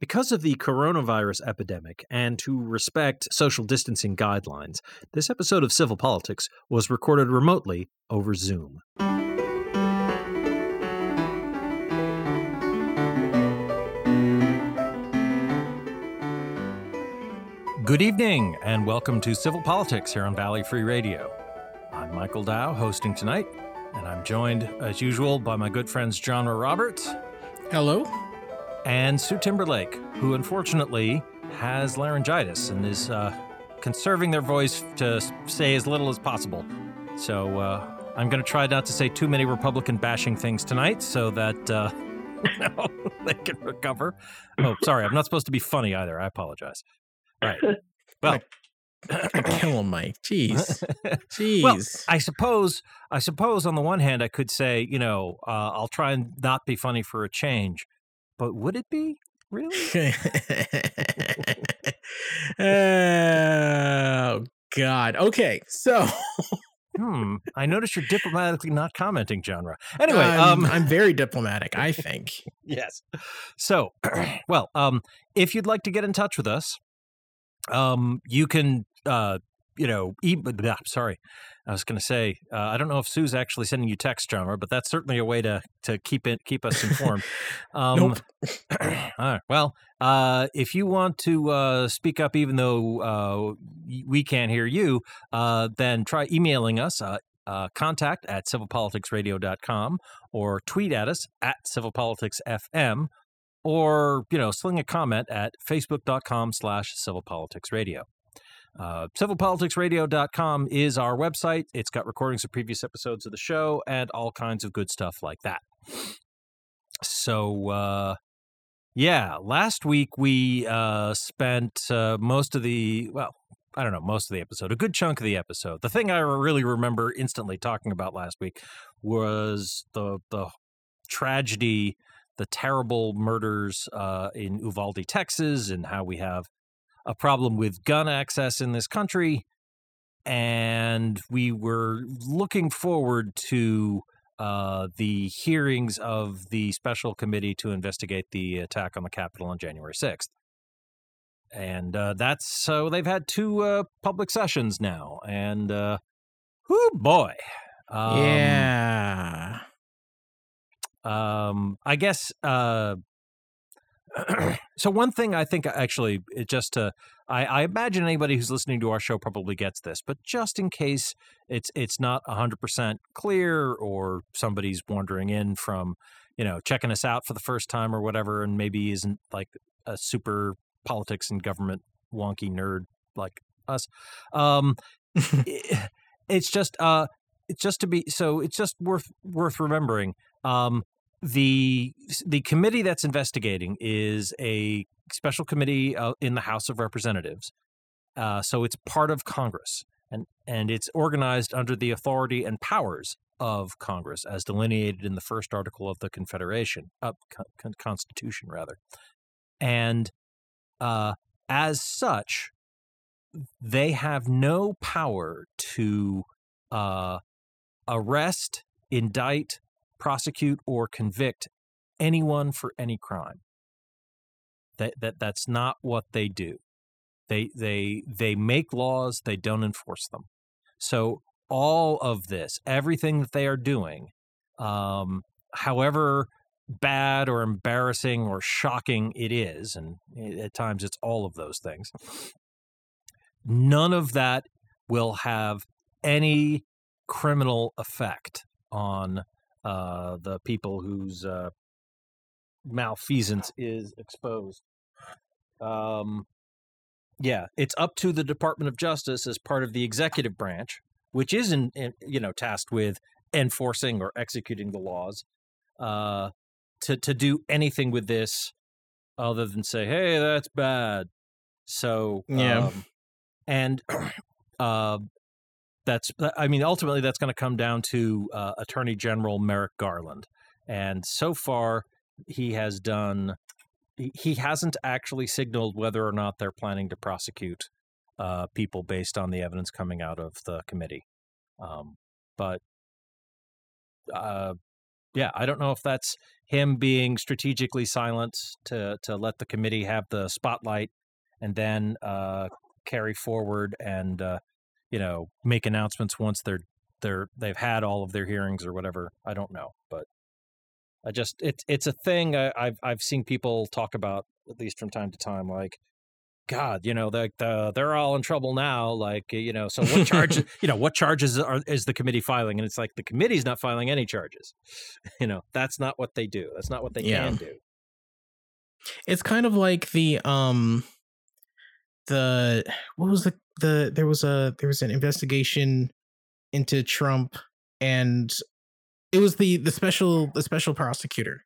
Because of the coronavirus epidemic and to respect social distancing guidelines, this episode of Civil Politics was recorded remotely over Zoom. Good evening, and welcome to Civil Politics here on Valley Free Radio. I'm Michael Dow, hosting tonight, and I'm joined, as usual, by my good friends Genre Roberts Hello. And Sue Timberlake, who unfortunately has laryngitis and is uh, conserving their voice to say as little as possible. So uh, I'm going to try not to say too many Republican bashing things tonight so that uh, you know, they can recover. Oh, sorry, I'm not supposed to be funny either. I apologize. All right. Well, Kill Mike. Jeez. Jeez. Well, I suppose, I suppose, on the one hand, I could say, you know, uh, I'll try and not be funny for a change, but would it be really? oh God. Okay. So hmm. I notice you're diplomatically not commenting, genre. Anyway, I'm, um, I'm very diplomatic. I think. yes. So, well, um, if you'd like to get in touch with us, um, you can, uh, you know, e- blah, sorry, I was going to say, uh, I don't know if Sue's actually sending you text, genre, but that's certainly a way to to keep it keep us informed. Um, Nope. all right. Well, uh, if you want to uh, speak up, even though uh, we can't hear you, uh, then try emailing us. Uh, uh, contact at civilpoliticsradio.com or tweet at us at civilpoliticsfm or, you know, sling a comment at facebook.com slash civilpoliticsradio. Uh, civilpoliticsradio.com is our website. It's got recordings of previous episodes of the show and all kinds of good stuff like that. So, uh, yeah, last week we uh, spent uh, most of the, well, I don't know, most of the episode, a good chunk of the episode. The thing I really remember instantly talking about last week was the the tragedy, the terrible murders uh, in Uvalde, Texas, and how we have a problem with gun access in this country. And we were looking forward to uh, the hearings of the special committee to investigate the attack on the Capitol on January 6th. And uh, that's so they've had two uh, public sessions now. And, uh, whoo boy. Um, yeah. um i guess uh so one thing i think actually it just to I, I imagine anybody who's listening to our show probably gets this but just in case it's it's not 100% clear or somebody's wandering in from you know checking us out for the first time or whatever and maybe isn't like a super politics and government wonky nerd like us um i- it's just uh it's just to be so it's just worth worth remembering um the the committee that's investigating is a special committee uh, in the House of Representatives. Uh, so it's part of Congress and and it's organized under the authority and powers of Congress as delineated in the first article of the Confederation uh, con- con- Constitution rather. And uh, as such they have no power to uh, arrest, indict, prosecute, or convict anyone for any crime. That, that that's not what they do. They they they make laws, they don't enforce them. So all of this, everything that they are doing, um, however bad or embarrassing or shocking it is, and at times it's all of those things, none of that will have any criminal effect on uh, the people whose uh, malfeasance is exposed. Um, yeah, it's up to the Department of Justice as part of the executive branch, which is in, in you know tasked with enforcing or executing the laws, uh, to to do anything with this other than say, "Hey, that's bad." So Yeah. um, and uh, that's I mean ultimately that's going to come down to uh, Attorney General Merrick Garland, and so far he has done he- he hasn't actually signaled whether or not they're planning to prosecute uh, people based on the evidence coming out of the committee, um, but uh, yeah, I don't know if that's him being strategically silent to to let the committee have the spotlight and then uh, carry forward and uh, you know make announcements once they're they're they've had all of their hearings or whatever. I don't know, but I just it's it's a thing I, I've I've seen people talk about at least from time to time, like. God, you know, like the, they're all in trouble now. Like, you know, so what charges? you know, what charges are is the committee filing? And it's like the committee's not filing any charges. You know, that's not what they do. That's not what they Yeah. can do. It's kind of like the um the what was the the there was a there was an investigation into Trump and it was the the special the special prosecutor.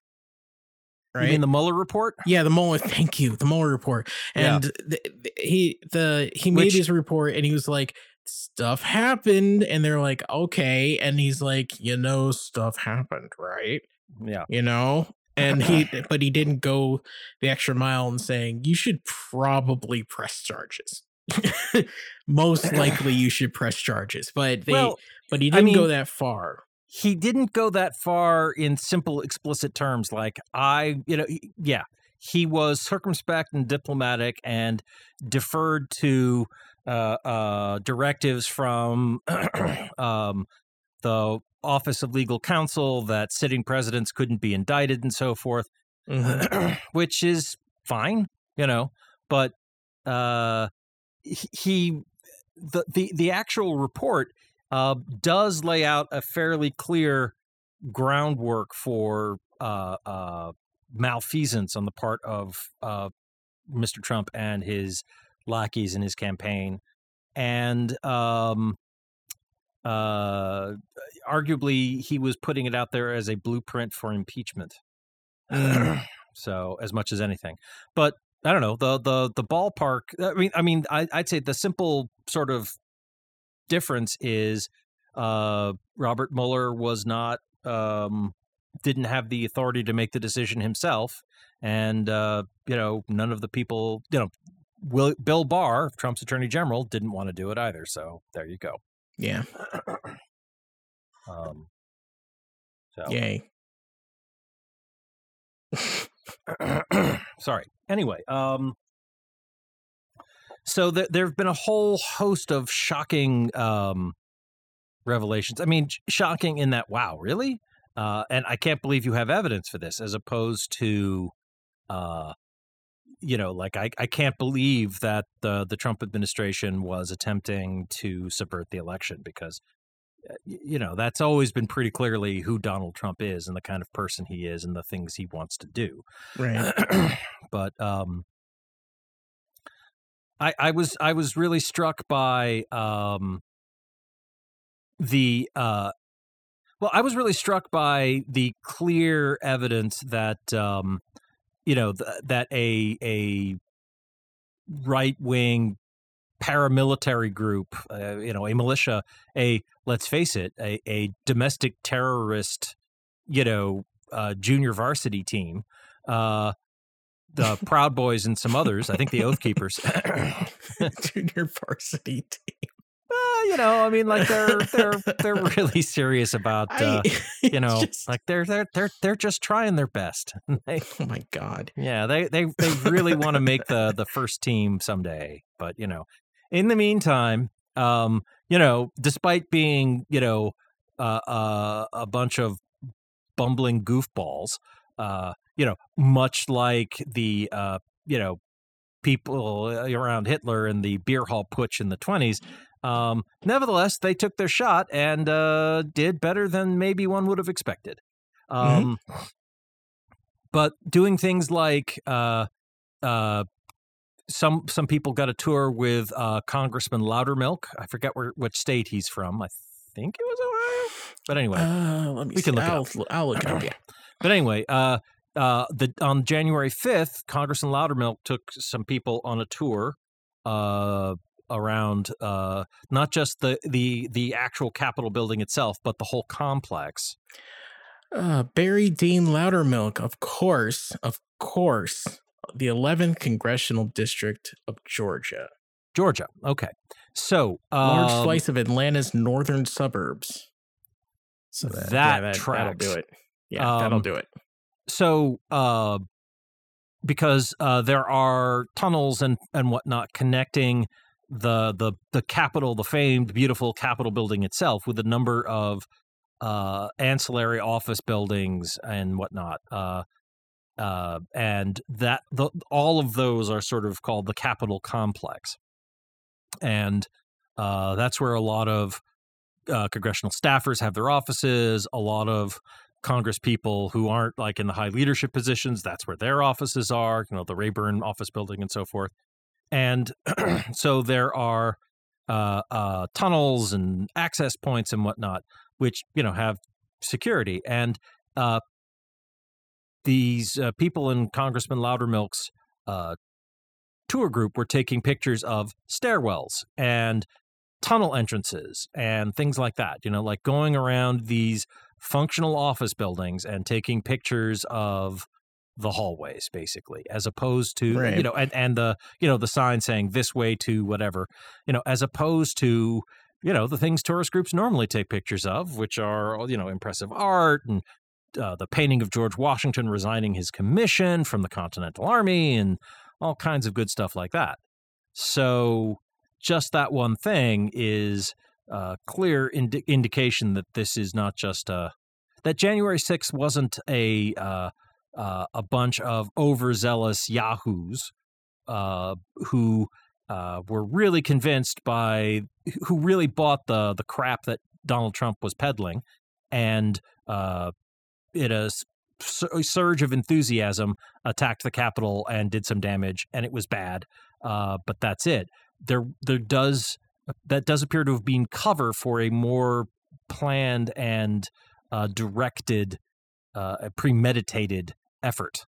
Right? You mean the Mueller report? yeah, the Mueller. Thank you, the Mueller report. Yeah. And the, the- he the he made Which- his report, and he was like, "Stuff happened," and they're like, "Okay," and he's like, "You know, stuff happened, right?" Yeah. you know and he but he didn't go the extra mile in saying you should probably press charges most likely you should press charges but they well, but he didn't go mean- that far he didn't go that far in simple, explicit terms. Like I, you know, yeah, he was circumspect and diplomatic and deferred to uh, uh, directives from um, the Office of Legal Counsel that sitting presidents couldn't be indicted and so forth. Mhm. which is fine, you know, but uh, he- he the the the actual report uh, does lay out a fairly clear groundwork for uh, uh, malfeasance on the part of uh, Mr. Trump and his lackeys in his campaign, and um, uh, arguably he was putting it out there as a blueprint for impeachment. Mm. so as much as anything, but I don't know the the the ballpark. I mean, I mean, I, I'd say the simple sort of difference is uh, Robert Mueller was not um, didn't have the authority to make the decision himself, and uh, you know none of the people you know. Will, Bill Barr, Trump's attorney general, didn't want to do it either. So there you go. Yeah Um, so yay sorry. Anyway, um, so th- there have been a whole host of shocking um, revelations. I mean, sh- shocking in that, wow, really? Uh, and I can't believe you have evidence for this, as opposed to, uh, you know, like I, I can't believe that the the Trump administration was attempting to subvert the election because, uh, you know, that's always been pretty clearly who Donald Trump is and the kind of person he is and the things he wants to do. Right. But um I I was I was really struck by um the uh well I was really struck by the clear evidence that um you know th- that a a right wing paramilitary group uh, you know a militia a let's face it a, a domestic terrorist you know uh, junior varsity team uh the Proud Boys and some others. I think the Oath Keepers. junior varsity team you know, I mean, like they're they're they're really serious about uh, I- you know, just- like they're they're they're they're just trying their best. They- oh my god yeah, they they they really want to make the the first team someday. But you know, in the meantime, um, you know, despite being you know uh, uh, a bunch of bumbling goofballs, uh, you know, much like the uh, you know people around Hitler and the beer hall putsch in the twenties. Um, nevertheless, they took their shot and uh, did better than maybe one would have expected. Um, But doing things like uh, uh, some some people got a tour with uh, Congressman Loudermilk. I forget where which state he's from. I think it was Ohio. But anyway, uh, let me we can look I'll, up. I'll look it up yeah But anyway, uh, uh, the on January fifth, Congressman Loudermilk took some people on a tour uh, around uh, not just the the the actual Capitol building itself, but the whole complex. Uh, Barry Dean Loudermilk, of course, of course, the 11th congressional district of Georgia, Georgia. Okay, so large um, slice of Atlanta's northern suburbs. So that that'll tracks. do it. Yeah, that'll Um, do it. so uh because uh there are tunnels and and whatnot connecting the the the capitol the famed beautiful capitol building itself with a number of uh ancillary office buildings and whatnot uh uh and that the all of those are sort of called the capitol complex and uh that's where a lot of uh, congressional staffers have their offices a lot of Congress people who aren't like in the high leadership positions. That's where their offices are, you know, the Rayburn office building and so forth. And so there are uh, uh, tunnels and access points and whatnot, which, you know, have security. And uh, these uh, people in Congressman Loudermilk's uh, tour group were taking pictures of stairwells and tunnel entrances and things like that, you know, like going around these functional office buildings and taking pictures of the hallways basically as opposed to you know and, and the you know the sign saying this way to whatever you know as opposed to you know the things tourist groups normally take pictures of which are you know impressive art and uh, the painting of George Washington resigning his commission from the Continental Army and all kinds of good stuff like that. So just that one thing is uh, clear indi- indication that this is not just a that January 6th wasn't a uh, uh, a bunch of overzealous yahoos uh, who uh, were really convinced by who really bought the the crap that Donald Trump was peddling, and uh, in a, sur- surge of enthusiasm attacked the Capitol and did some damage, and it was bad. Uh, but that's it. There there does that does appear to have been cover for a more planned and uh, directed, uh, premeditated effort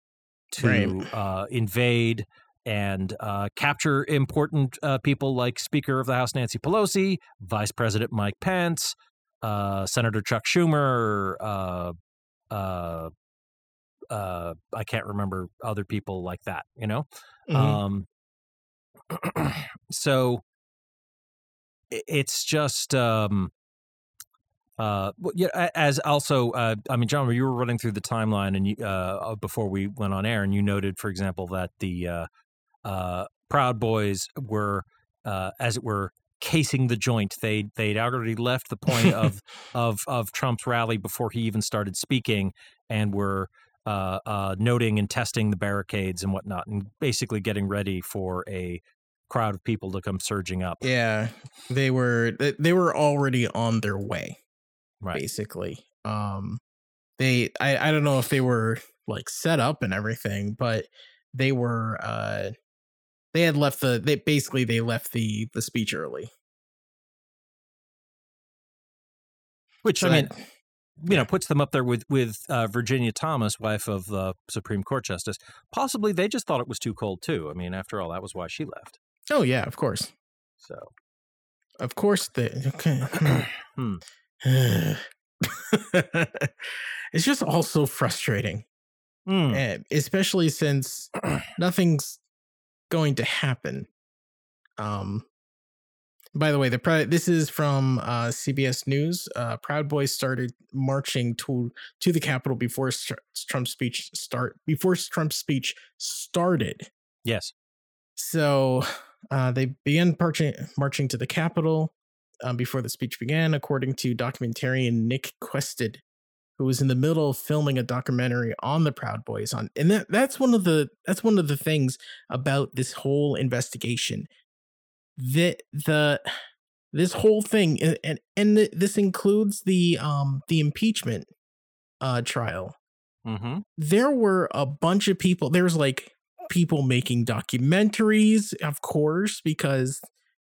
to Right. uh, invade and uh, capture important uh, people like Speaker of the House Nancy Pelosi, Vice President Mike Pence, uh, Senator Chuck Schumer. Uh, uh, uh, I can't remember other people like that. You know, Mhm. um, so it's just um, uh, well, yeah. As also, uh, I mean, John, you were running through the timeline, and you uh, uh, before we went on air, and you noted, for example, that the uh, uh, Proud Boys were, uh, as it were, casing the joint. They they'd already left the point of of of Trump's rally before he even started speaking, and were uh, uh, noting and testing the barricades and whatnot, and basically getting ready for a crowd of people to come surging up. Yeah, they were they were already on their way. Right. basically. Um, they I I don't know if they were like set up and everything, but they were uh they had left the they basically they left the the speech early. Which So I mean, that- you know, puts them up there with with uh, Virginia Thomas, wife of the Supreme Court Justice. Possibly they just thought it was too cold too. I mean, after all, that was why she left. oh yeah, of course, So of course. The okay. Hmm. it's just all so frustrating. Mm, especially since nothing's going to happen. Um, by the way, the this is from uh, CBS News. Uh, Proud Boys started marching to to the Capitol before Str- Trump's speech start before Trump's speech started. yes. So uh, they began marching marching to the Capitol um, before the speech began, according to documentarian Nick Quested, who was in the middle of filming a documentary on the Proud Boys. On and that that's one of the that's one of the things about this whole investigation. That the this whole thing and and, and this includes the um the impeachment uh trial Mm-hmm. there were a bunch of people there was like people making documentaries of course because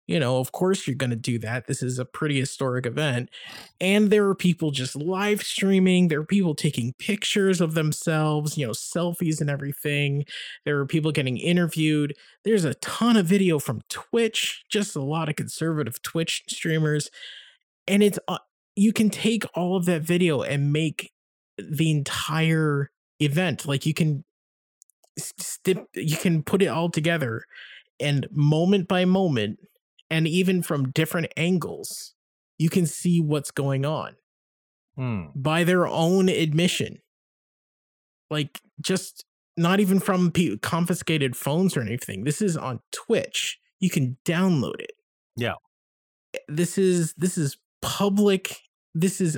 you know of course you're going to do that this is a pretty historic event and there were people just live streaming there were people taking pictures of themselves you know selfies and everything there were people getting interviewed there's a ton of video from twitch just a lot of conservative twitch streamers and it's uh, you can take all of that video and make the entire event like you can stip you can put it all together and moment by moment and even from different angles you can see what's going on Hmm. by their own admission like just not even from pe- confiscated phones or anything. This is on Twitch. You can download it. Yeah. This is this is public. This is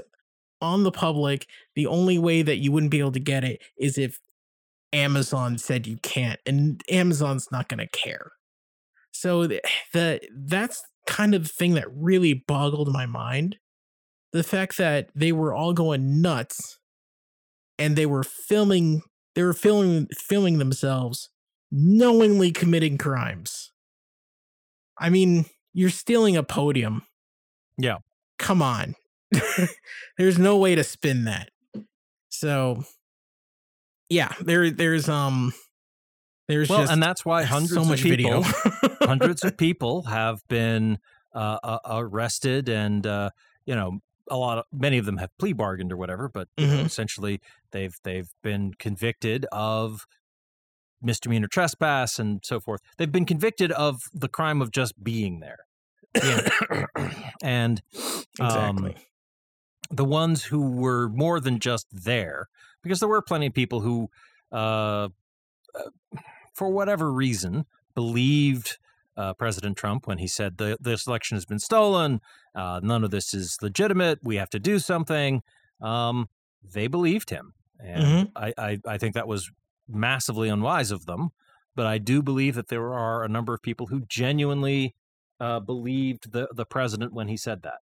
on the public. The only way that you wouldn't be able to get it is if Amazon said you can't, and Amazon's not going to care. So the, the that's kind of the thing that really boggled my mind. The fact that they were all going nuts and they were filming they were filming filming themselves knowingly committing crimes. I mean, you're stealing a podium. Yeah. Come on. there's no way to spin that. So yeah, there there's um there's well, just and that's why hundreds so of people, video. hundreds of people have been uh, uh, arrested, and uh, you know, a lot of many of them have plea bargained or whatever. But you know, Mhm. essentially, they've they've been convicted of misdemeanor trespass and so forth. They've been convicted of the crime of just being there. Yeah. and um, exactly. the ones who were more than just there, because there were plenty of people who, uh, uh, for whatever reason, believed uh, President Trump when he said the this election has been stolen, uh, none of this is legitimate, we have to do something. Um, they believed him, and I, I I think that was massively unwise of them. But I do believe that there are a number of people who genuinely uh, believed the the president when he said that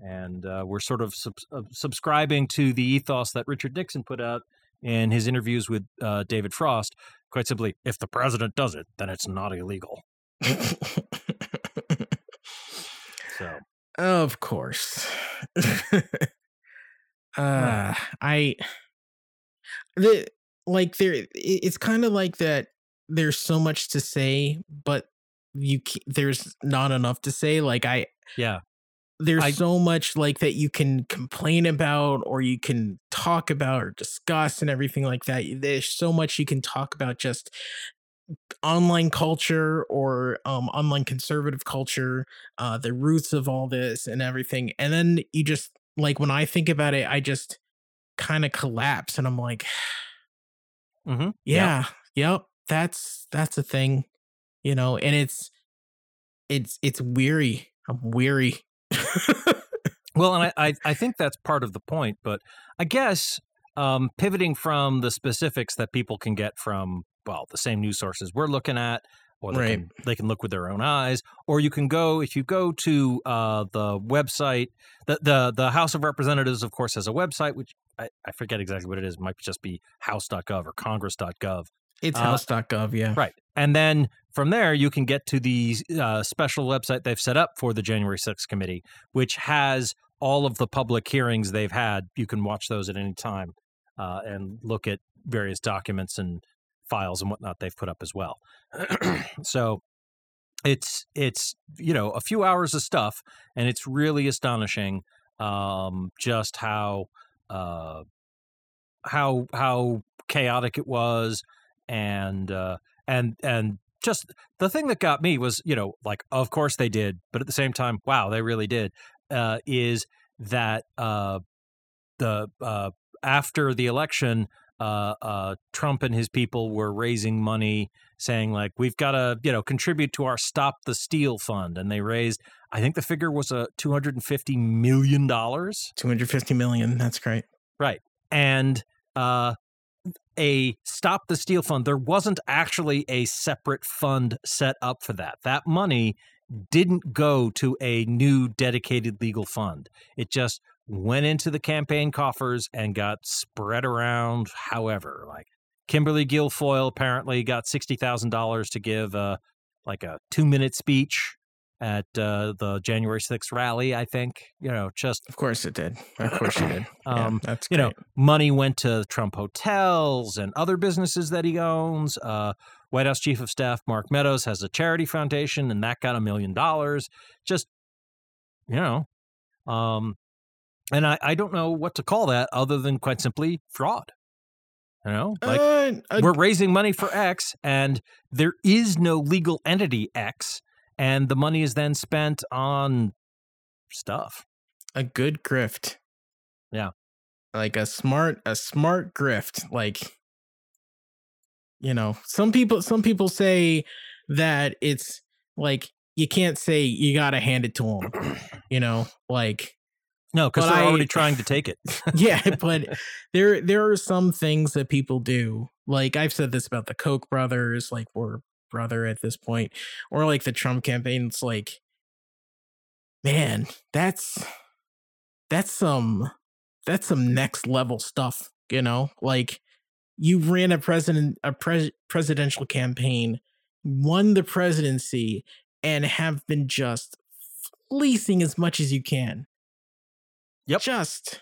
and uh, we're sort of sub- uh, subscribing to the ethos that Richard Nixon put out in his interviews with uh, David Frost. Quite simply, if the president does it, then it's not illegal. So of course. uh I the like there it's kind of like that there's so much to say but you there's not enough to say like I yeah, there's I- so much like that you can complain about or you can talk about or discuss and everything like that. There's so much you can talk about just online culture or um online conservative culture uh the roots of all this and everything. And then you just like when i think about it i just kind of collapse and i'm like hmm yeah, yep that's that's a thing you know and it's it's it's weary. I'm weary Well, and I, I think that's part of the point, but I guess um, pivoting from the specifics that people can get from well the same news sources we're looking at, or they Right. can they can look with their own eyes, or you can go if you go to uh, the website the the the House of Representatives, of course, has a website which I, I forget exactly what it is. It might just be house.gov or congress.gov. it's Uh, house.gov yeah Right. And then from there, you can get to the uh, special website they've set up for the January 6th committee, which has all of the public hearings they've had. You can watch those at any time uh, and look at various documents and files and whatnot they've put up as well. so it's it's you know a few hours of stuff, and it's really astonishing um, just how uh, how how chaotic it was and uh, and and just the thing that got me was you know like of course they did but at the same time wow they really did uh, is that uh, the uh, after the election uh, uh, Trump and his people were raising money saying like we've got to you know contribute to our stop the steal fund and they raised I think the figure was a 250 million dollars. 250 million that's great. Right, and uh, a stop the steal fund there wasn't actually a separate fund set up for that. That money didn't go to a new dedicated legal fund. It just went into the campaign coffers and got spread around however like kimberly guilfoyle apparently got $60000 to give uh, like a two minute speech at uh, the january 6th rally i think you know just Of course it did. Of course you did. Yeah, Um, that's you know, money went to Trump hotels and other businesses that he owns. Uh, White House Chief of Staff Mark Meadows has a charity foundation, and that got a million dollars. Just, you know, um, and I, I don't know what to call that other than quite simply fraud. You know, like Uh, uh, we're raising money for X, and there is no legal entity X, and the money is then spent on stuff. a good grift. Yeah. Like a smart a smart grift. Like you know, some people some people say that it's like you can't say you got to hand it to them, you know, like no, because they're I, already trying to take it. yeah, but there there are some things that people do. Like I've said this about the Koch brothers, like we're brother at this point, or like the Trump campaign. It's like, man, that's that's some that's some next level stuff. You know, like you ran a president a pres- presidential campaign, won the presidency, and have been just fleecing as much as you can Yep. Just,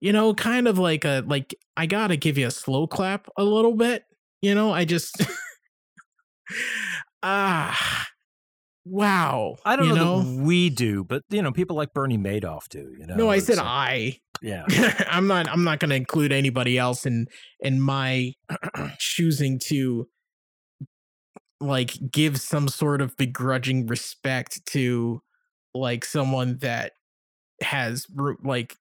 you know, kind of like a like I gotta give you a slow clap a little bit. You know, I just ah wow. I don't you know, know? we do, but you know, people like Bernie Madoff do. You know. No, I said so, I. Yeah. I'm not. I'm not going to include anybody else in in my choosing to like give some sort of begrudging respect to like someone that has like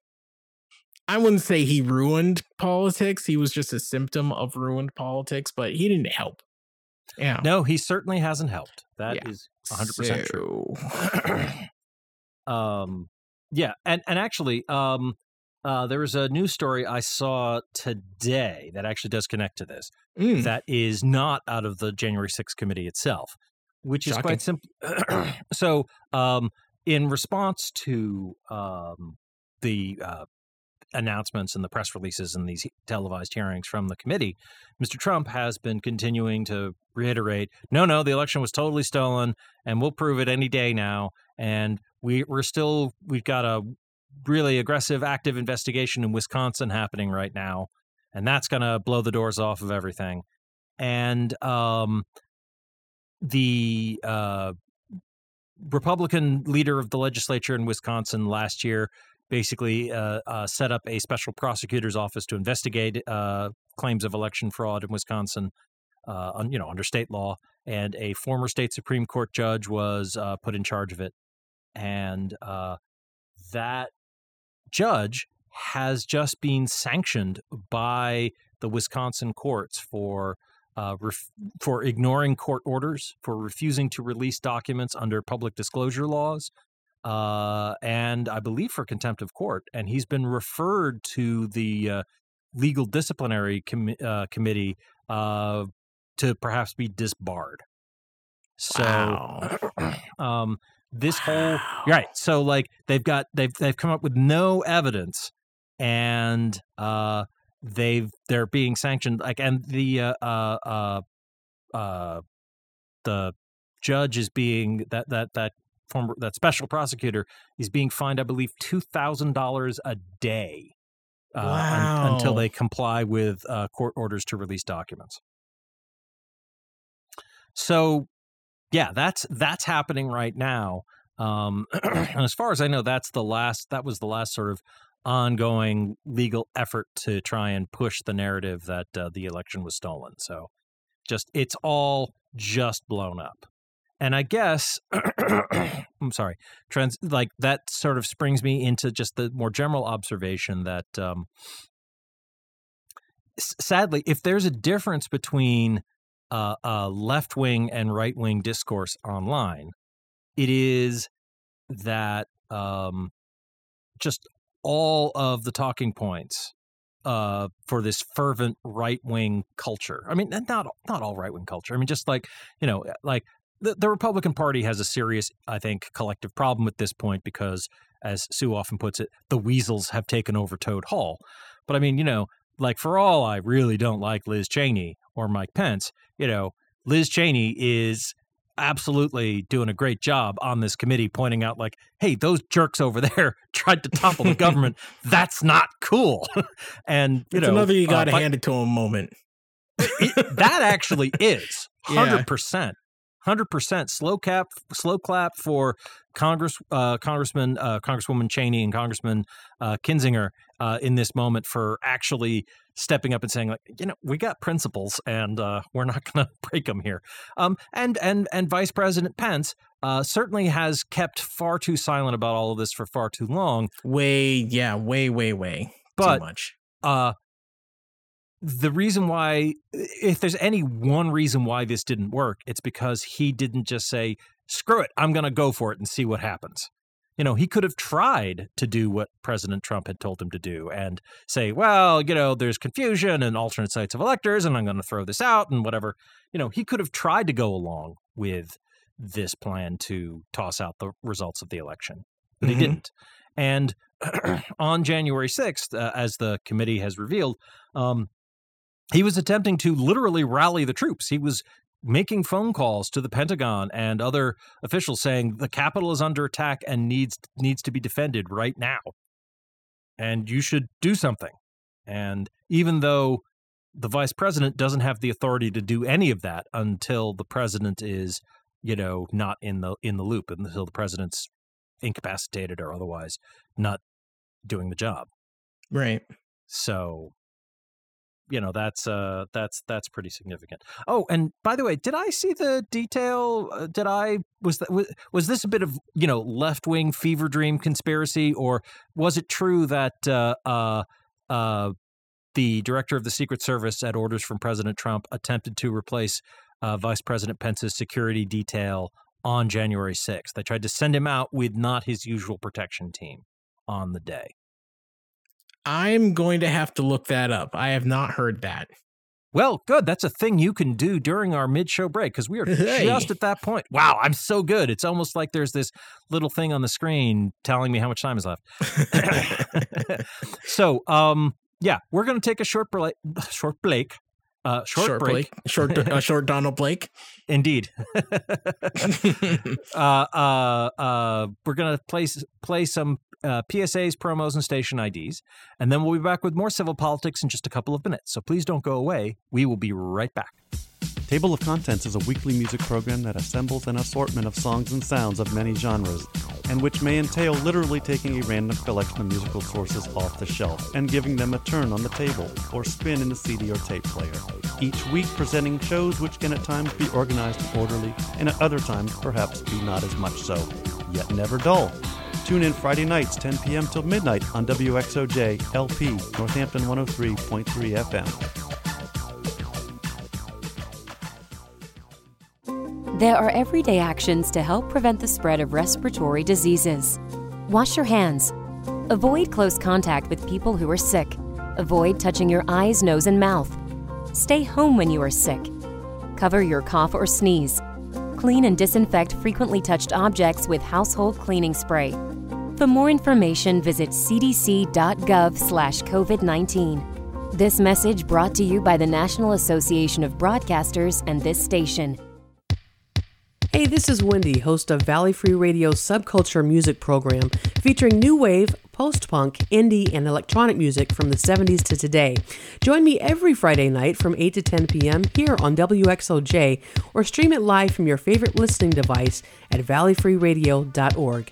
I wouldn't say he ruined politics. He was just a symptom of ruined politics, but he didn't help. Yeah. No, he certainly hasn't helped. That yeah. is 100% so... true. um yeah, and and actually um uh, there was a news story I saw today that actually does connect to this. Mm. That is not out of the January 6th committee itself, which Shocking. is quite simple. so, um, in response to um, the uh, announcements and the press releases and these televised hearings from the committee, Mr. Trump has been continuing to reiterate, no, no, the election was totally stolen, and we'll prove it any day now. And we, we're still, we've got a really aggressive, active investigation in Wisconsin happening right now, and that's going to blow the doors off of everything. And um, the uh, Republican leader of the legislature in Wisconsin last year basically uh, uh, set up a special prosecutor's office to investigate uh, claims of election fraud in Wisconsin, uh, you know, under state law. And a former state supreme court judge was uh, put in charge of it, and that judge has just been sanctioned by the Wisconsin courts for uh, ref- for ignoring court orders, for refusing to release documents under public disclosure laws, uh, and I believe for contempt of court. And he's been referred to the uh, legal disciplinary com- uh, committee uh, to perhaps be disbarred. So, wow. um, this wow. whole right. So, like they've got they've they've come up with no evidence, and uh, they've they're being sanctioned like and the uh, uh uh uh the judge is being that that that former that special prosecutor is being fined i believe $2000 a day uh, wow. un, until they comply with uh, court orders to release documents so yeah that's that's happening right now um, and as far as i know that's the last that was the last sort of ongoing legal effort to try and push the narrative that uh, the election was stolen. So just it's all just blown up. And I guess I'm sorry, trans like that sort of springs me into just the more general observation that um, sadly, if there's a difference between uh, uh, left wing and right wing discourse online, it is that um, just all of the talking points uh, for this fervent right wing culture. I mean, not not all right wing culture. I mean, just like you know, like the, the Republican Party has a serious, I think, collective problem at this point because, as Sue often puts it, the weasels have taken over Toad Hall. But I mean, you know, like for all I really don't like Liz Cheney or Mike Pence, you know, Liz Cheney is absolutely doing a great job on this committee pointing out like hey those jerks over there tried to topple the government that's not cool and you it's know another you got to uh, hand it to him moment it, that actually is 100% yeah. Hundred percent slow cap, slow clap for Congress, uh, Congressman, uh, Congresswoman Cheney and Congressman uh, Kinzinger uh, in this moment for actually stepping up and saying, like, you know, we got principles and uh, we're not going to break them here. Um, and and and Vice President Pence uh, certainly has kept far too silent about all of this for far too long. Way, yeah, way, way, way but, too much. The reason why, if there's any one reason why this didn't work, it's because he didn't just say, screw it, I'm going to go for it and see what happens. You know, he could have tried to do what President Trump had told him to do and say, well, you know, there's confusion and alternate sites of electors, and I'm going to throw this out and whatever. You know, he could have tried to go along with this plan to toss out the results of the election, but mm-hmm. he didn't. And on January 6th, uh, as the committee has revealed, um, he was attempting to literally rally the troops. He was making phone calls to the Pentagon and other officials saying the capital is under attack and needs needs to be defended right now. And you should do something. And even though the vice president doesn't have the authority to do any of that until the president is, you know, not in the in the loop until the president's incapacitated or otherwise not doing the job. Right. So you know that's uh that's that's pretty significant. Oh, and by the way, did I see the detail? Uh, did I was that was, was this a bit of you know left wing fever dream conspiracy, or was it true that uh, uh, uh, the director of the Secret Service, at orders from President Trump, attempted to replace uh, Vice President Pence's security detail on January 6th? They tried to send him out with not his usual protection team on the day. I'm going to have to look that up. I have not heard that. Well, good. That's a thing you can do during our mid-show break because we are hey. just at that point. Wow, I'm so good. It's almost like there's this little thing on the screen telling me how much time is left. so, um, yeah, we're going to take a short break. Short break. Uh, short, short break. Blake. Short, uh, short Donald Blake. Indeed. uh, uh, uh, we're gonna play play some uh, PSAs, promos, and station IDs. And then we'll be back with more civil politics in just a couple of minutes. So please don't go away. We will be right back. Table of Contents is a weekly music program that assembles an assortment of songs and sounds of many genres, and which may entail literally taking a random collection of musical sources off the shelf and giving them a turn on the table or spin in the CD or tape player. Each week presenting shows which can at times be organized and orderly, and at other times perhaps be not as much so, yet never dull. Tune in Friday nights, 10 p.m. till midnight on WXOJ LP, Northampton 103.3 FM. There are everyday actions to help prevent the spread of respiratory diseases. Wash your hands. Avoid close contact with people who are sick. Avoid touching your eyes, nose, and mouth. Stay home when you are sick. Cover your cough or sneeze. Clean and disinfect frequently touched objects with household cleaning spray. For more information, visit cdc.gov/covid19. This message brought to you by the National Association of Broadcasters and this station. Hey, this is Wendy, host of Valley Free Radio's subculture music program featuring new wave, post punk, indie, and electronic music from the 70s to today. Join me every Friday night from 8 to 10 p.m. here on WXOJ or stream it live from your favorite listening device at valleyfreeradio.org.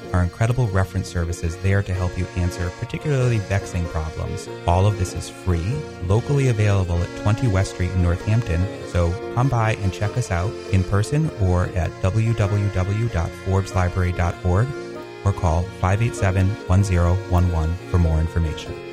our incredible reference services there to help you answer particularly vexing problems. All of this is free, locally available at 20 West Street in Northampton, so come by and check us out in person or at www.forbeslibrary.org or call 587 1011 for more information.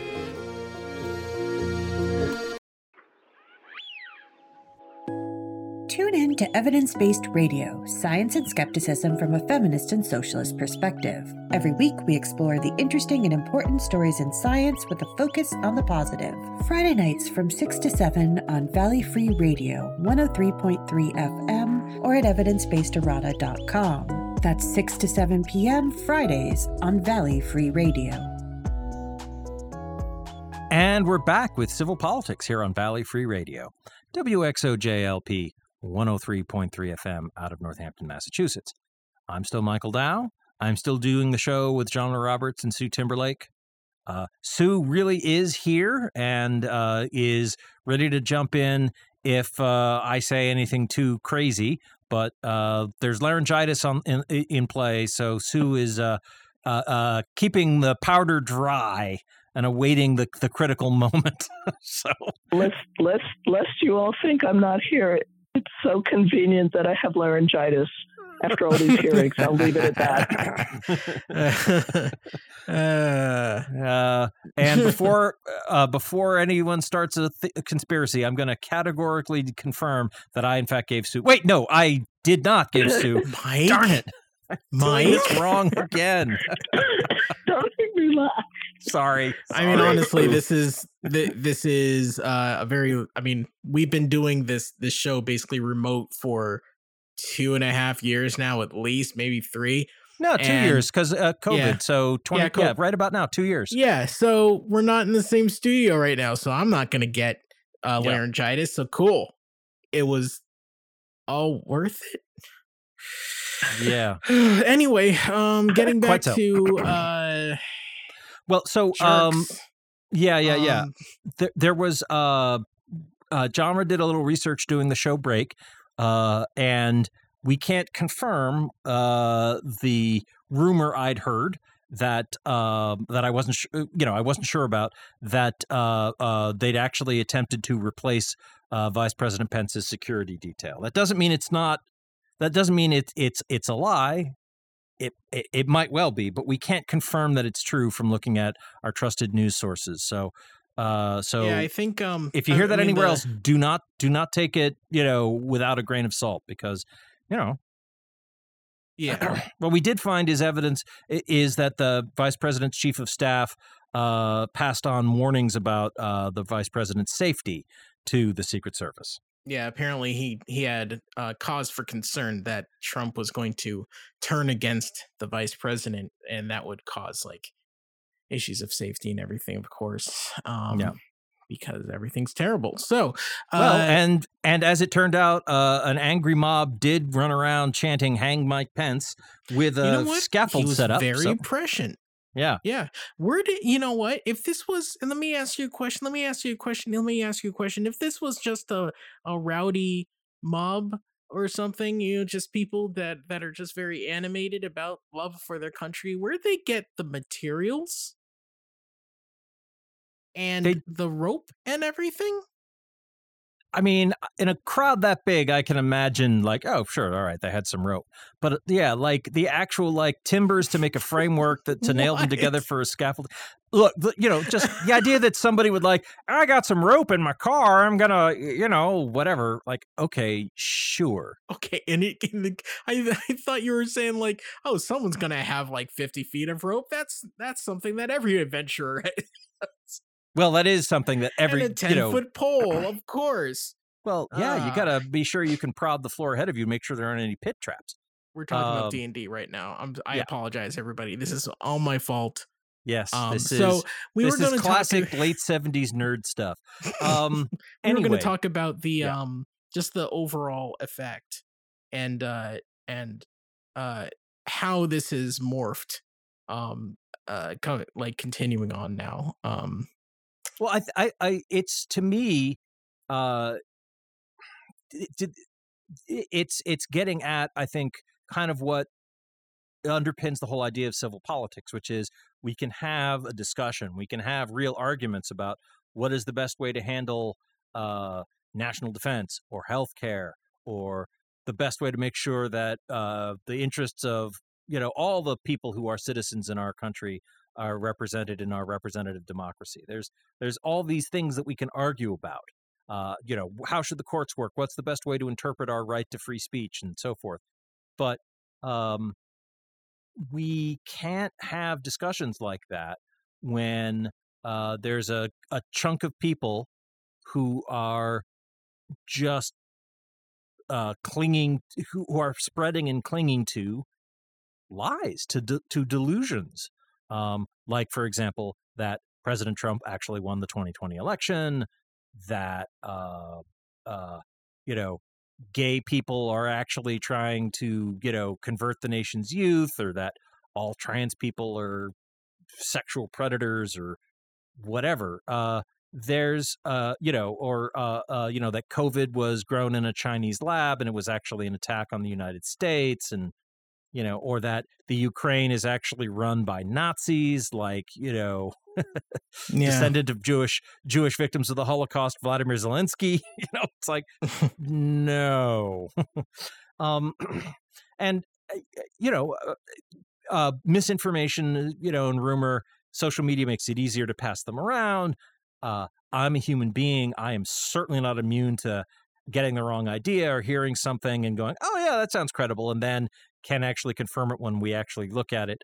To Evidence Based Errata Science and Skepticism from a Feminist and Socialist Perspective. Every week, we explore the interesting and important stories in science with a focus on the positive. Friday nights from 6 to 7 on Valley Free Radio 103.3 FM or at evidencebasederrata.com. That's 6 to 7 p.m. Fridays on Valley Free Radio. And we're back with civil politics here on Valley Free Radio. WXOJLP 103.3 FM out of Northampton, Massachusetts. I'm still Michael Dow. I'm still doing the show with John Roberts and Sue Timberlake. Uh, Sue really is here and uh, is ready to jump in if uh, I say anything too crazy. But uh, there's laryngitis on in, in play, so Sue is uh, uh, keeping the powder dry and awaiting the the critical moment. so lest lest lest you all think I'm not here. It's so convenient that I have laryngitis after all these hearings. I'll leave it at that. uh, uh, and before uh, before anyone starts a, th- a conspiracy, I'm going to categorically confirm that I in fact gave Sue. Wait, no, I did not give Sue. Mike? Darn it! Mike, it's wrong again. Don't make me laugh. Sorry. I mean, honestly, this is this is uh, a very. I mean, we've been doing this this show basically remote for two and a half years now, at least, maybe three. No, two And- years because uh, COVID. Yeah. So twenty. Yeah, Yeah, right about now, two years. Yeah, so we're not in the same studio right now, so I'm not gonna get uh, Yeah. laryngitis. So cool. It was all worth it. Yeah. anyway, um, getting back to uh, Well, so um, yeah, yeah, yeah. um, there, there was uh, uh genre did a little research doing the show break uh and we can't confirm uh the rumor i'd heard that um that i wasn't su- you know i wasn't sure about that uh uh they'd actually attempted to replace uh vice president pence's security detail that doesn't mean it's not that doesn't mean it's it's it's a lie it, it it might well be, but we can't confirm that it's true from looking at our trusted news sources. So, uh, so yeah, I think um, if you hear I that mean, anywhere the- else, do not do not take it, you know, without a grain of salt, because you know yeah, what we did find is evidence is that the vice president's chief of staff uh, passed on warnings about uh, the vice president's safety to the Secret Service. Yeah. Apparently, he he had uh, cause for concern that Trump was going to turn against the vice president, and that would cause like issues of safety and everything. Of course, um, Yeah. because everything's terrible. So, Well, uh, and and as it turned out, uh, an angry mob did run around chanting "Hang Mike Pence" with a you know scaffold set up. Very so- prescient. Yeah, Yeah. Where did you know what? If this was and let me ask you a question, let me ask you a question, let me ask you a question. If this was just a, a rowdy mob or something, you know, just people that that are just very animated about love for their country, where'd they get the materials? And They- the rope and everything? I mean, in a crowd that big, I can imagine like, oh, sure, all right, they had some rope, but uh, yeah, like the actual like timbers to make a framework that to nail them together for a scaffold. Look, you know, just the idea that somebody would like, I got some rope in my car, I'm gonna, you know, whatever. Like, okay, sure. Okay, and, it, the, I I thought you were saying like, oh, someone's gonna have like fifty feet of rope. That's that's something that every adventurer Well, that is something that every and a ten you know. foot pole, of course. Well, yeah, you Ah. gotta be sure you can prod the floor ahead of you, make sure there aren't any pit traps. We're talking Um, about D and D right now. I'm I yeah. apologize, everybody. This is all my fault. Yes, Um, this so we were going is to classic talk. late '70s nerd stuff. Um, we were going to talk about the Yeah. um just the overall effect and uh and uh how this is morphed um uh co- like continuing on now um Well, I, I, I, it's to me, uh, it, it- it's it's getting at I think kind of what underpins the whole idea of civil politics, which is we can have a discussion, we can have real arguments about what is the best way to handle uh, national defense or healthcare or the best way to make sure that uh, the interests of you know all the people who are citizens in our country are represented in our representative democracy. There's there's all these things that we can argue about. Uh, you know, how should the courts work? What's the best way to interpret our right to free speech and so forth? But um, we can't have discussions like that when uh, there's a, a chunk of people who are just uh, clinging, who, are spreading and clinging to lies, to de- to delusions. Um, like, for example, that President Trump actually won the 2020 election, that uh, uh, you know gay people are actually trying to you know convert the nation's youth, or that all trans people are sexual predators, or whatever. Uh, there's uh you know or uh, uh you know that covid was grown in a chinese lab and it was actually an attack on the united states and you know or that the ukraine is actually run by nazis like you know Yeah. descendant of jewish jewish victims of the holocaust vladimir zelensky you know it's like no. Um and uh, you know uh, uh misinformation you know and rumor social media makes it easier to pass them around. Uh i'm a human being. I am certainly not immune to getting the wrong idea or hearing something and going oh yeah that sounds credible and then can actually confirm it when we actually look at it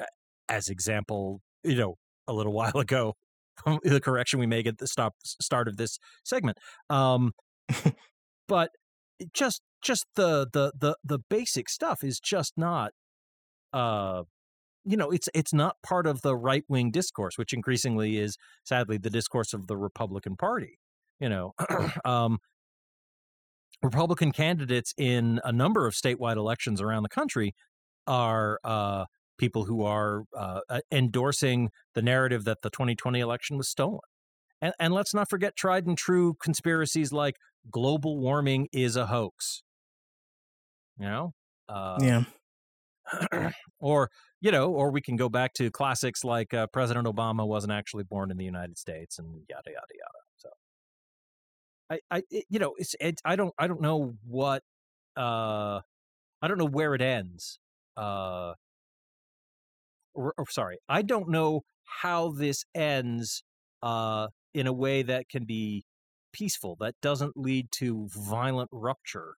Uh, as example you know a little while ago the correction we make at the stop start of this segment. Um but just just the the the the basic stuff is just not uh you know it's it's not part of the right wing discourse which increasingly is sadly the discourse of the republican party you know um republican candidates in a number of statewide elections around the country are uh people who are uh, uh, endorsing the narrative that the 2020 election was stolen and, and let's not forget tried and true conspiracies like global warming is a hoax. You know? Uh, yeah. or, you know, or we can go back to classics like uh, President Obama wasn't actually born in the United States and yada, yada, yada. I, I, you know, it's, it, I don't, I don't know what, uh, I don't know where it ends. Uh, or, or sorry, I don't know how this ends, uh, in a way that can be peaceful, that doesn't lead to violent rupture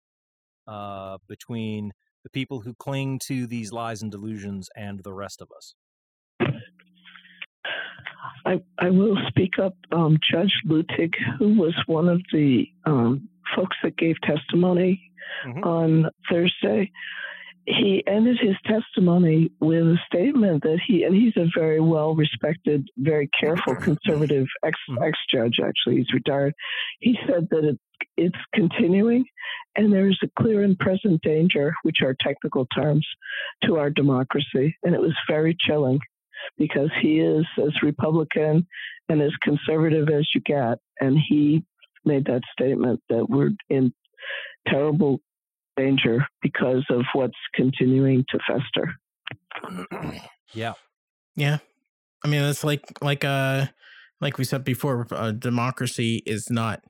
uh, between the people who cling to these lies and delusions and the rest of us. I, I will speak up. Um, Judge Luttig, who was one of the um, folks that gave testimony Mhm. on Thursday, he ended his testimony with a statement that he, and he's a very well respected, very careful conservative ex Mhm. ex judge. Actually, he's retired. He said that it, it's continuing, and there is a clear and present danger, which are technical terms, to our democracy. And it was very chilling because he is as Republican and as conservative as you get, and he made that statement that we're in terrible danger because of what's continuing to fester. yeah. Yeah. I mean, it's like like uh like we said before, uh, democracy is not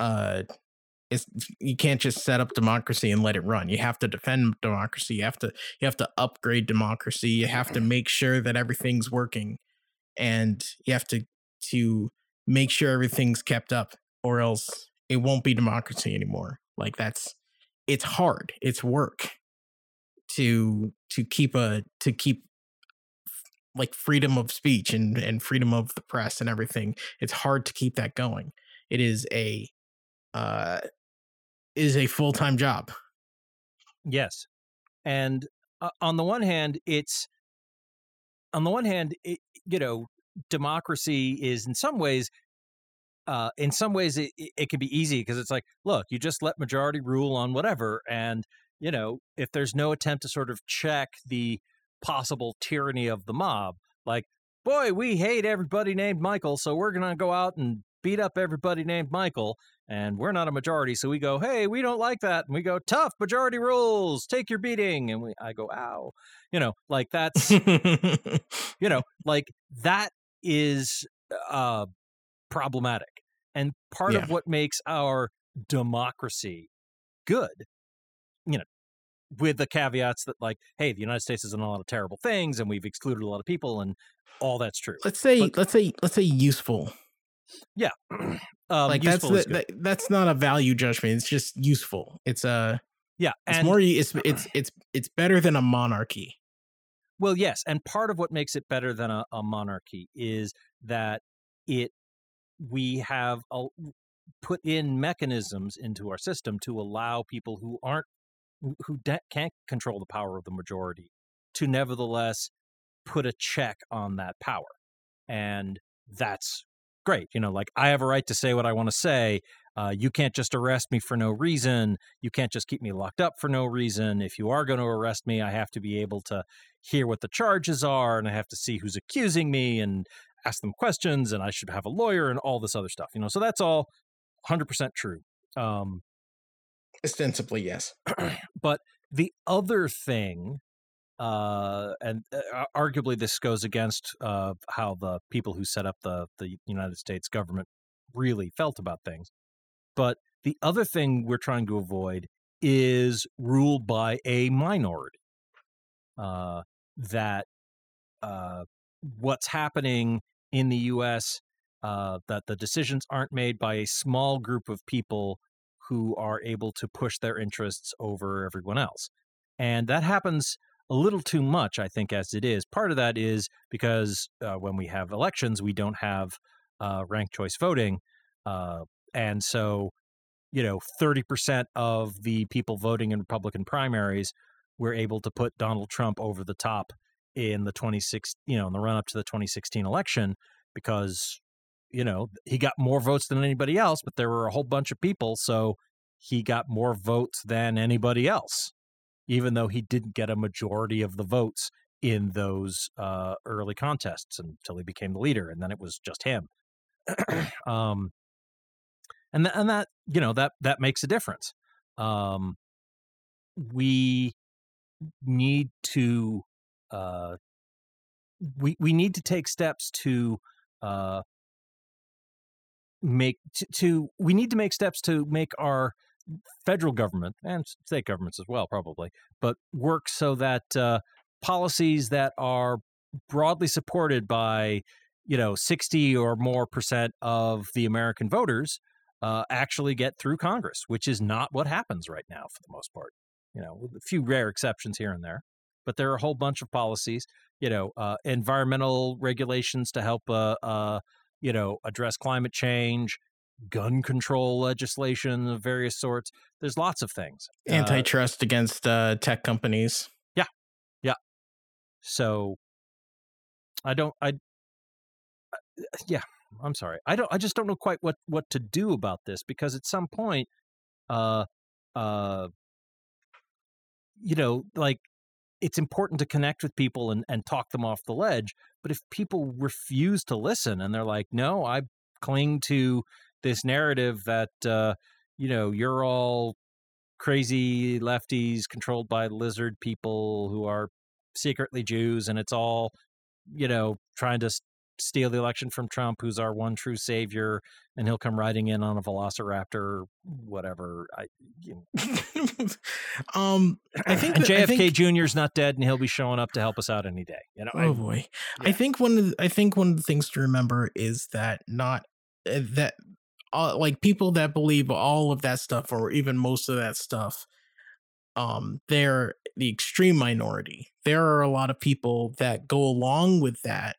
uh it's you can't just set up democracy and let it run. You have to defend democracy. You have to you have to upgrade democracy. You have to make sure that everything's working and you have to to make sure everything's kept up or else it won't be democracy anymore. Like that's it's hard. It's work to to keep a to keep like freedom of speech and and freedom of the press and everything it's hard to keep that going it is a uh is a full-time job Yes. And uh, on the one hand, it's on the one hand, it, you know, democracy is in some ways uh, in some ways it, it it can be easy because it's like, look, you just let majority rule on whatever, and you know, if there's no attempt to sort of check the possible tyranny of the mob, like, boy, we hate everybody named Michael, so we're gonna go out and beat up everybody named Michael, and we're not a majority, so we go, hey, we don't like that, and we go, tough majority rules, take your beating, and we, I go, ow, you know, like that's you know like that is uh problematic and part Yeah. of what makes our democracy good you know with the caveats that like hey the united states has done a lot of terrible things and we've excluded a lot of people and all that's true let's say But- let's say let's say useful um like that's the, that, that's not a value judgment it's just useful. It's a yeah it's and more it's it's it's it's better than a monarchy. Well, yes, and part of what makes it better than a, a monarchy is that it we have a, put in mechanisms into our system to allow people who aren't who- who de- can't control the power of the majority to nevertheless put a check on that power, and that's great. You know, like I have a right to say what I want to say. Uh, you can't just arrest me for no reason. You can't just keep me locked up for no reason. If you are going to arrest me, I have to be able to hear what the charges are and I have to see who's accusing me and ask them questions and I should have a lawyer and all this other stuff. You know, so that's all 100% true. Um, Ostensibly, yes. but the other thing, uh, and uh, arguably this goes against uh, how the people who set up the the United States government really felt about things. But the other thing we're trying to avoid is ruled by a minority. Uh, that uh, what's happening in the U.S. Uh, that the decisions aren't made by a small group of people who are able to push their interests over everyone else. And that happens a little too much, I think, as it is. Part of that is because uh, when we have elections, we don't have uh, ranked choice voting. Uh, and so, you know, 30% of the people voting in Republican primaries were able to put Donald Trump over the top in the 26, you know, in the run up to the 2016 election because you know, he got more votes than anybody else, but there were a whole bunch of people, so he got more votes than anybody else, even though he didn't get a majority of the votes in those uh, early contests until he became the leader, and then it was just him. um, and th- and that you know that that makes a difference. Um, we need to uh, we we need to take steps to uh, make to, to we need to make steps to make our federal government and state governments as well probably but work so that uh, policies that are broadly supported by you know 60 or more percent of the american voters uh, actually get through congress which is not what happens right now for the most part you know with a few rare exceptions here and there but there are a whole bunch of policies you know uh, environmental regulations to help uh, uh you know, address climate change, gun control legislation of various sorts. There's lots of things. Uh Antitrust uh, against uh, tech companies. Yeah. Yeah. So I don't I uh, yeah, I'm sorry. I don't I just don't know quite what what to do about this because at some point uh uh you know, like it's important to connect with people and, and talk them off the ledge. But if people refuse to listen and they're like, no, I cling to this narrative that, uh, you know, you're all crazy lefties controlled by lizard people who are secretly Jews and it's all, you know, trying to steal the election from Trump, who's our one true savior, and he'll come riding in on a velociraptor, whatever. I, you know. um, I think and JFK think, Jr.'s not dead, and he'll be showing up to help us out any day. You know. Oh I, boy, yeah. I think one of the, I think one of the things to remember is that not uh, that like people that believe all of that stuff or even most of that stuff um they're the extreme minority. There are a lot of people that go along with that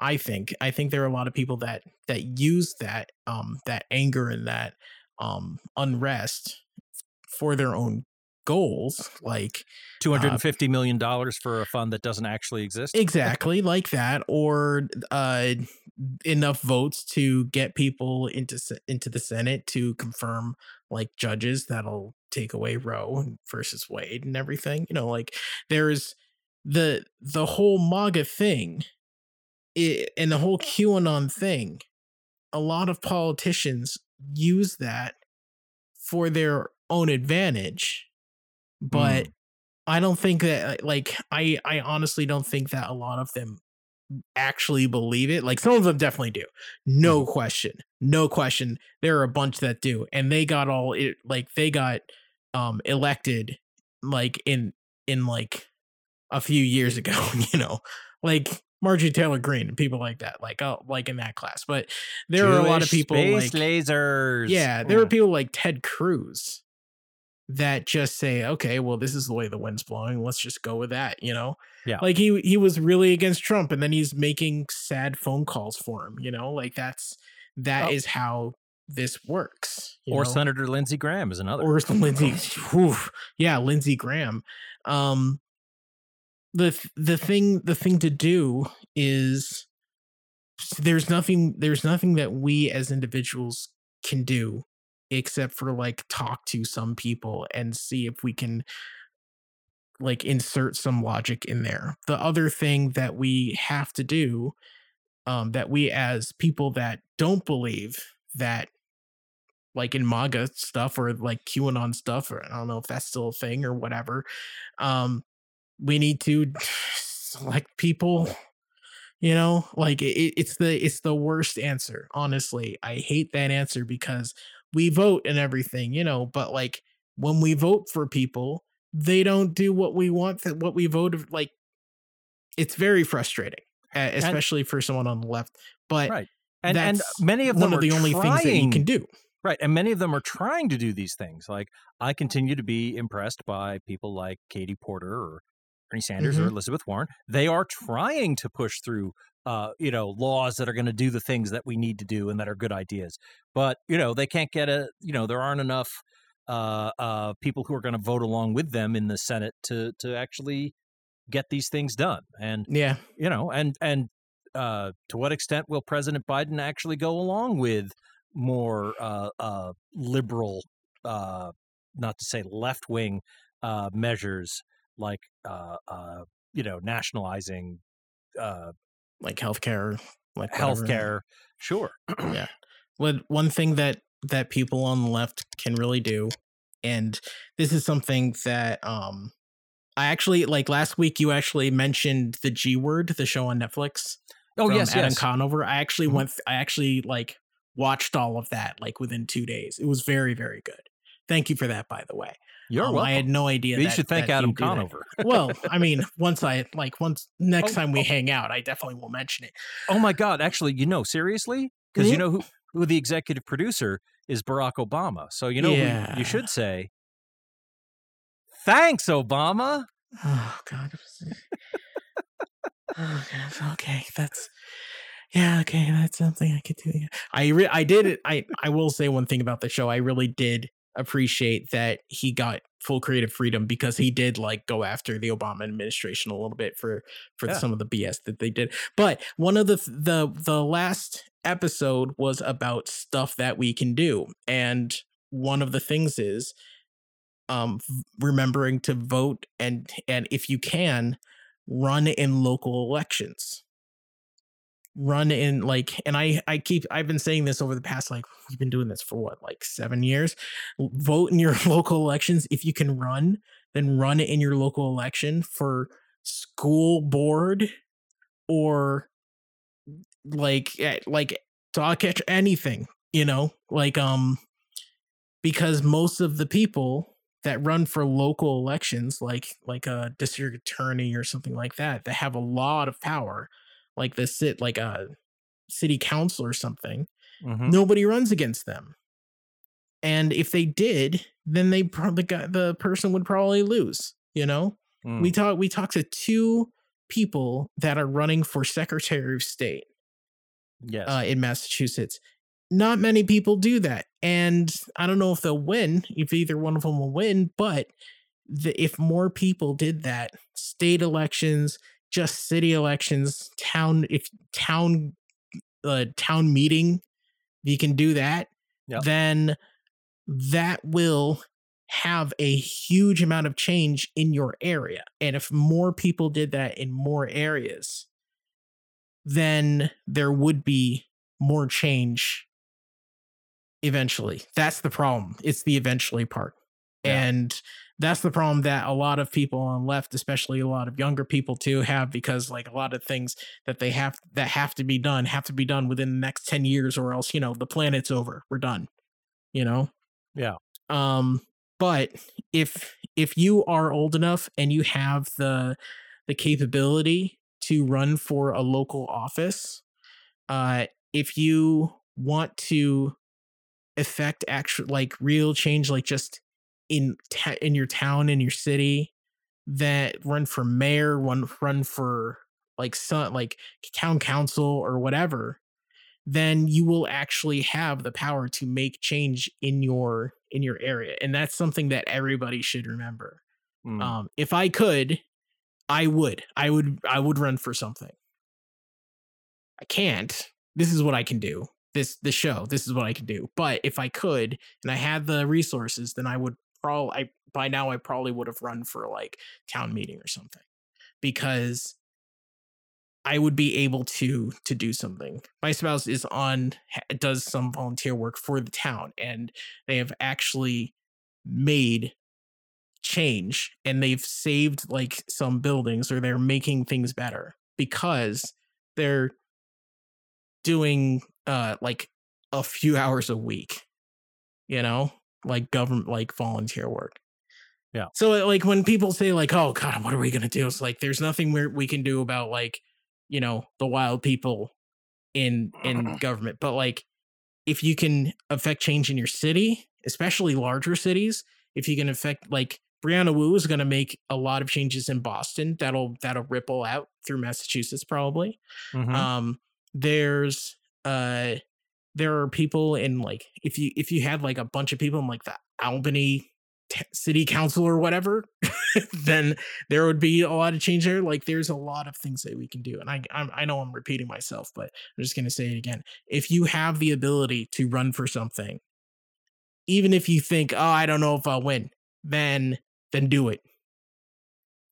I think. I think there are a lot of people that that use that um that anger and that um unrest for their own goals like two hundred and fifty uh, million dollars for a fund that doesn't actually exist? Exactly like that or uh enough votes to get people into into the senate to confirm like judges that'll take away roe versus wade and everything you know like there's the the whole maga thing it, and the whole QAnon thing, a lot of politicians use that for their own advantage, but mm. I don't think that like I I honestly don't think that a lot of them actually believe it. Like some of them definitely do. No mm. question. No question. There are a bunch that do. And they got all it like they got um elected like in in like a few years ago, you know. Like Marjorie Taylor Greene and people like that, like oh, like in that class. But there Jewish are a lot of people space like lasers. Yeah, there yeah. are people like Ted Cruz that just say, okay, well, this is the way the wind's blowing. Let's just go with that. You know, yeah. Like he he was really against Trump, and then he's making sad phone calls for him. You know, like that's that oh. is how this works. or know? Senator Lindsey Graham is another. Or Lindsey, yeah, Lindsey Graham. Um, the the thing the thing to do is there's nothing there's nothing that we as individuals can do except for like talk to some people and see if we can like insert some logic in there. The other thing that we have to do um, that we as people that don't believe that like in MAGA stuff or like QAnon stuff, or I don't know if that's still a thing or whatever. Um, we need to select people. You know, like it, it's the it's the worst answer. Honestly, I hate that answer because we vote and everything. You know, but like when we vote for people, they don't do what we want. That what we voted like. It's very frustrating, especially and, for someone on the left. But right. And, and many of them one of the only trying, things that you can do. Right. And many of them are trying to do these things. Like I continue to be impressed by people like Katie Porter or Bernie Sanders mm-hmm. or Elizabeth Warren. They are trying to push through uh, you know, laws that are going to do the things that we need to do and that are good ideas. But, you know, they can't get a, you know, there aren't enough uh, uh, people who are going to vote along with them in the Senate to to actually get these things done. And yeah, you know, and and uh, to what extent will President Biden actually go along with more uh, uh, liberal, uh, not to say left wing uh, measures like uh, uh, you know nationalizing uh, like healthcare, like healthcare. Sure, yeah. What one thing that that people on the left can really do, and this is something that um I actually like last week. You actually mentioned the G Word, the show on Netflix. Oh yes, Adam yes. Conover. I actually mm-hmm. went. I actually like watched all of that like within two days. It was very very good. Thank you for that, by the way. You're um, welcome. I had no idea. You that, should thank Adam Conover. well, I mean, once I like once next oh, time we oh. hang out, I definitely will mention it. Oh my god! Actually, you know, seriously, because mm-hmm. you know who who the executive producer is Barack Obama. So you know yeah. you should say, "Thanks, Obama." Oh God. oh God. Okay, that's yeah. Okay, that's something I could do. I re- I did it. I I will say one thing about the show. I really did appreciate that he got full creative freedom because he did like go after the Obama administration a little bit for for yeah. some of the BS that they did. But one of the the the last episode was about stuff that we can do and one of the things is um remembering to vote and and if you can run in local elections run in like and i i keep i've been saying this over the past like we've been doing this for what like seven years? Vote in your local elections if you can run then run in your local election for school board or like eh, like dog catch anything you know? Like um because most of the people that run for local elections like like a district attorney or something like that that have a lot of power like the sit like a city council or something, mm-hmm. nobody runs against them. And if they did, then they probably got the person would probably lose. You know, mm. we talk we talked to two people that are running for Secretary of State. Yes, uh, in Massachusetts. Not many people do that, and I don't know if they'll win. If either one of them will win, but the, if more people did that, state elections, just city elections, town if town uh, town meeting, if you can do that, yep. then that will have a huge amount of change in your area. And if more people did that in more areas, then there would be more change eventually. That's the problem. It's the eventually part. Yeah. And that's the problem that a lot of people on left especially a lot of younger people too have because like a lot of things that they have that have to be done have to be done within the next 10 years or else you know the planet's over. We're done you know? Yeah. Um but if if you are old enough and you have the the capability to run for a local office uh if you want to affect actual like real change like just in ta- in your town in your city that run for mayor one run for like some like town council or whatever then you will actually have the power to make change in your in your area and that's something that everybody should remember mm. um if i could i would i would i would run for something i can't this is what i can do this this show this is what i can do but if i could and i had the resources then i would probably I by now I probably would have run for like town meeting or something because I would be able to to do something. My spouse is on does some volunteer work for the town and they have actually made change and they've saved like some buildings or they're making things better because they're doing uh like a few hours a week you know like government like volunteer work. Yeah. so like when people say like oh god what are we gonna do? It's like there's nothing we we can do about like you know the wild people in in government. But like if you can affect change in your city especially larger cities if you can affect like Brianna Wu is going to make a lot of changes in Boston that'll that'll ripple out through Massachusetts probably. Mhm. um there's uh there are people in like if you if you had like a bunch of people in like the albany t- city council or whatever then there would be a lot of change there. Like there's a lot of things that we can do and i I'm, i know i'm repeating myself but i'm just going to say it again. If you have the ability to run for something even if you think oh i don't know if i'll win then then do it.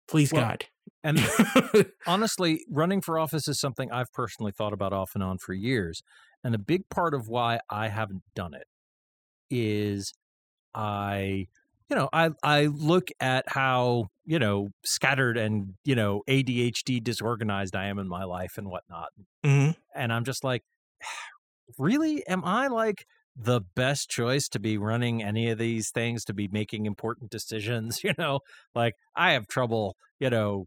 Please Well, god. And honestly, running for office is something I've personally thought about off and on for years. And a big part of why I haven't done it is I, you know, I I look at how, you know, scattered and, you know, ADHD disorganized I am in my life and whatnot. Mhm. And I'm just like, really? Am I like the best choice to be running any of these things, to be making important decisions? You know, like I have trouble, you know,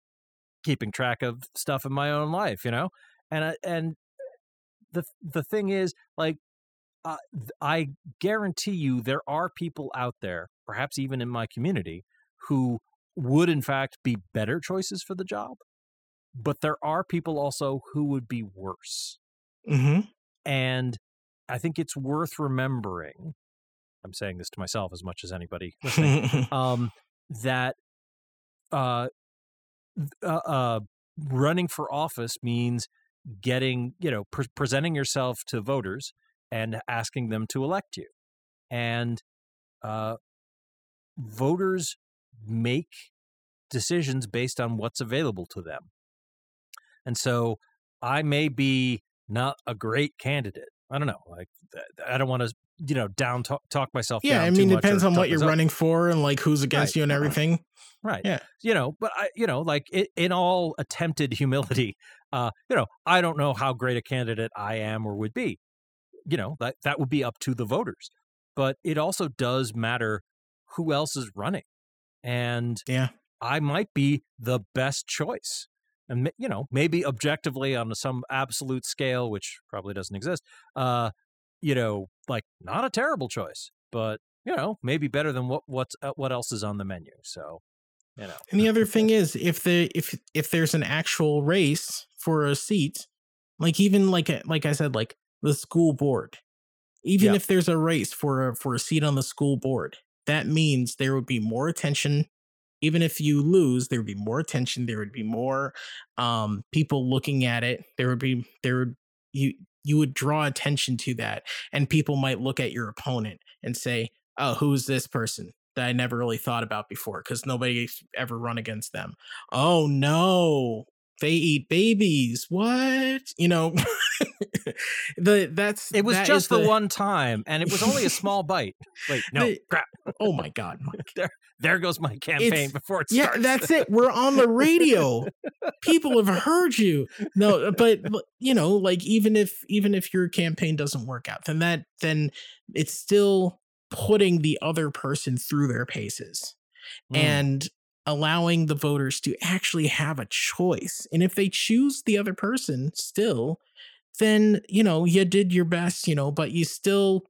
keeping track of stuff in my own life, you know? And I, and the the thing is like uh, I guarantee you there are people out there, perhaps even in my community, who would in fact be better choices for the job. But there are people also who would be worse. mm-hmm. And I think it's worth remembering. I'm saying this to myself as much as anybody listening um, that uh, uh, uh, running for office means getting, you know, pre- presenting yourself to voters and asking them to elect you. And uh, voters make decisions based on what's available to them. And so I may be not a great candidate. I don't know. Like, I don't want to, you know, down talk, talk myself. Yeah, I mean, depends on what you're myself- running for and like who's against Right. you and everything. Right. Yeah. You know, but I, you know, like it, in all attempted humility, uh, you know, I don't know how great a candidate I am or would be. You know, that that would be up to the voters. But it also does matter who else is running. And Yeah. I might be the best choice. And you know, maybe objectively on some absolute scale, which probably doesn't exist, uh, you know, like not a terrible choice, but you know, maybe better than what what's uh, what else is on the menu. So, you know, And the other thing is, if the if if there's an actual race for a seat, like even like like I said, like the school board, even Yeah. if there's a race for a for a seat on the school board, that means there would be more attention. Even if you lose, there would be more attention. There would be more um, people looking at it. There would be there would you you would draw attention to that, and people might look at your opponent and say, "Oh, who's this person?" that I never really thought about before because nobody's ever run against them. Oh no, they eat babies. What? You know, the that's it was that just is the, one time, and it was only a small bite. Wait, no, The- crap! Oh my god, Mike. There goes my campaign It's- before it Yeah, starts. that's it. We're on the radio. People have heard you. No, but but, you know, like even if even if your campaign doesn't work out, then that then it's still putting the other person through their paces. Mm. and allowing the voters to actually have a choice. And if they choose the other person still, then, you know, you did your best, you know, but you still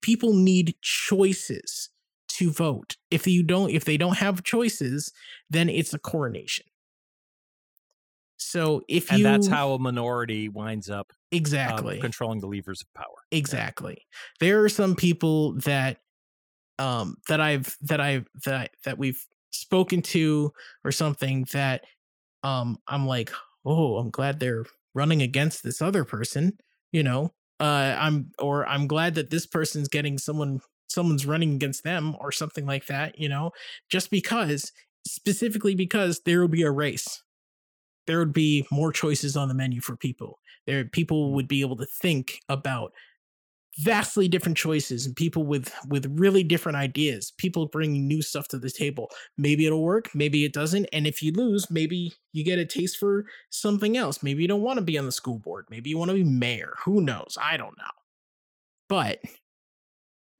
people need choices to vote. If you don't if they don't have choices, then it's a coronation. So if and you that's how a minority winds up um, exactly controlling the levers of power. exactly there are some people that um that i've that i've that that we've spoken to or something that um i'm like oh i'm glad they're running against this other person you know uh i'm or i'm glad that this person's getting someone someone's running against them or something like that you know just because specifically because there would be a race. There would be more choices on the menu for people. There, people would be able to think about vastly different choices and people with with really different ideas people bringing new stuff to the table. Maybe it'll work maybe it doesn't and if you lose maybe you get a taste for something else. Maybe you don't want to be on the school board maybe you want to be mayor who knows? I don't know. But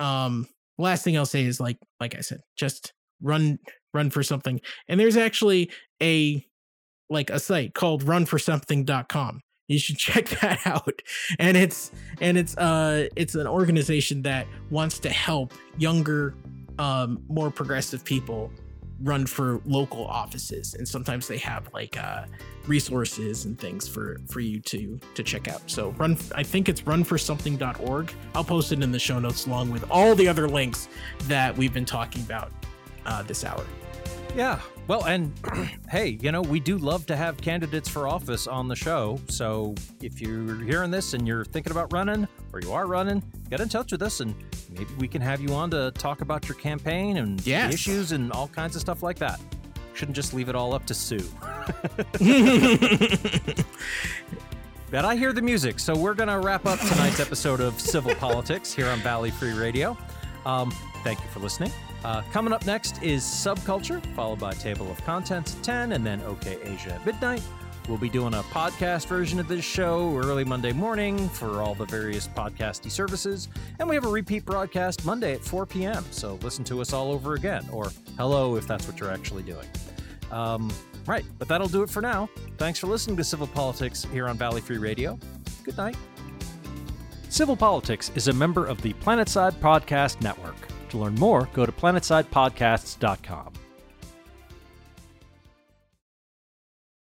um last thing i'll say is like like i said just run run for something. And there's actually a like a site called runforsomething.com you should check that out. And it's and it's uh it's an organization that wants to help younger um more progressive people run for local offices and sometimes they have like uh resources and things for for you to to check out. So run i think it's runforsomething.org i'll post it in the show notes along with all the other links that we've been talking about uh this hour. Yeah. Well, and hey, you know, we do love to have candidates for office on the show. So if you're hearing this and you're thinking about running or you are running, get in touch with us and maybe we can have you on to talk about your campaign and Yes. issues and all kinds of stuff like that. Shouldn't just leave it all up to Sue. But I hear the music, so we're going to wrap up tonight's episode of Civil Politics here on Valley Free Radio. Um, thank you for listening. Uh, coming up next is Subculture, followed by Table of Contents at 10, and then OK Asia at midnight. We'll be doing a podcast version of this show early Monday morning for all the various podcasty services. And we have a repeat broadcast Monday at 4 p.m. So listen to us all over again, or hello if that's what you're actually doing. Um, right, but that'll do it for now. Thanks for listening to Civil Politics here on Valley Free Radio. Good night. Civil Politics is a member of the Planetside Podcast Network. To learn more, go to planetsidepodcasts.com.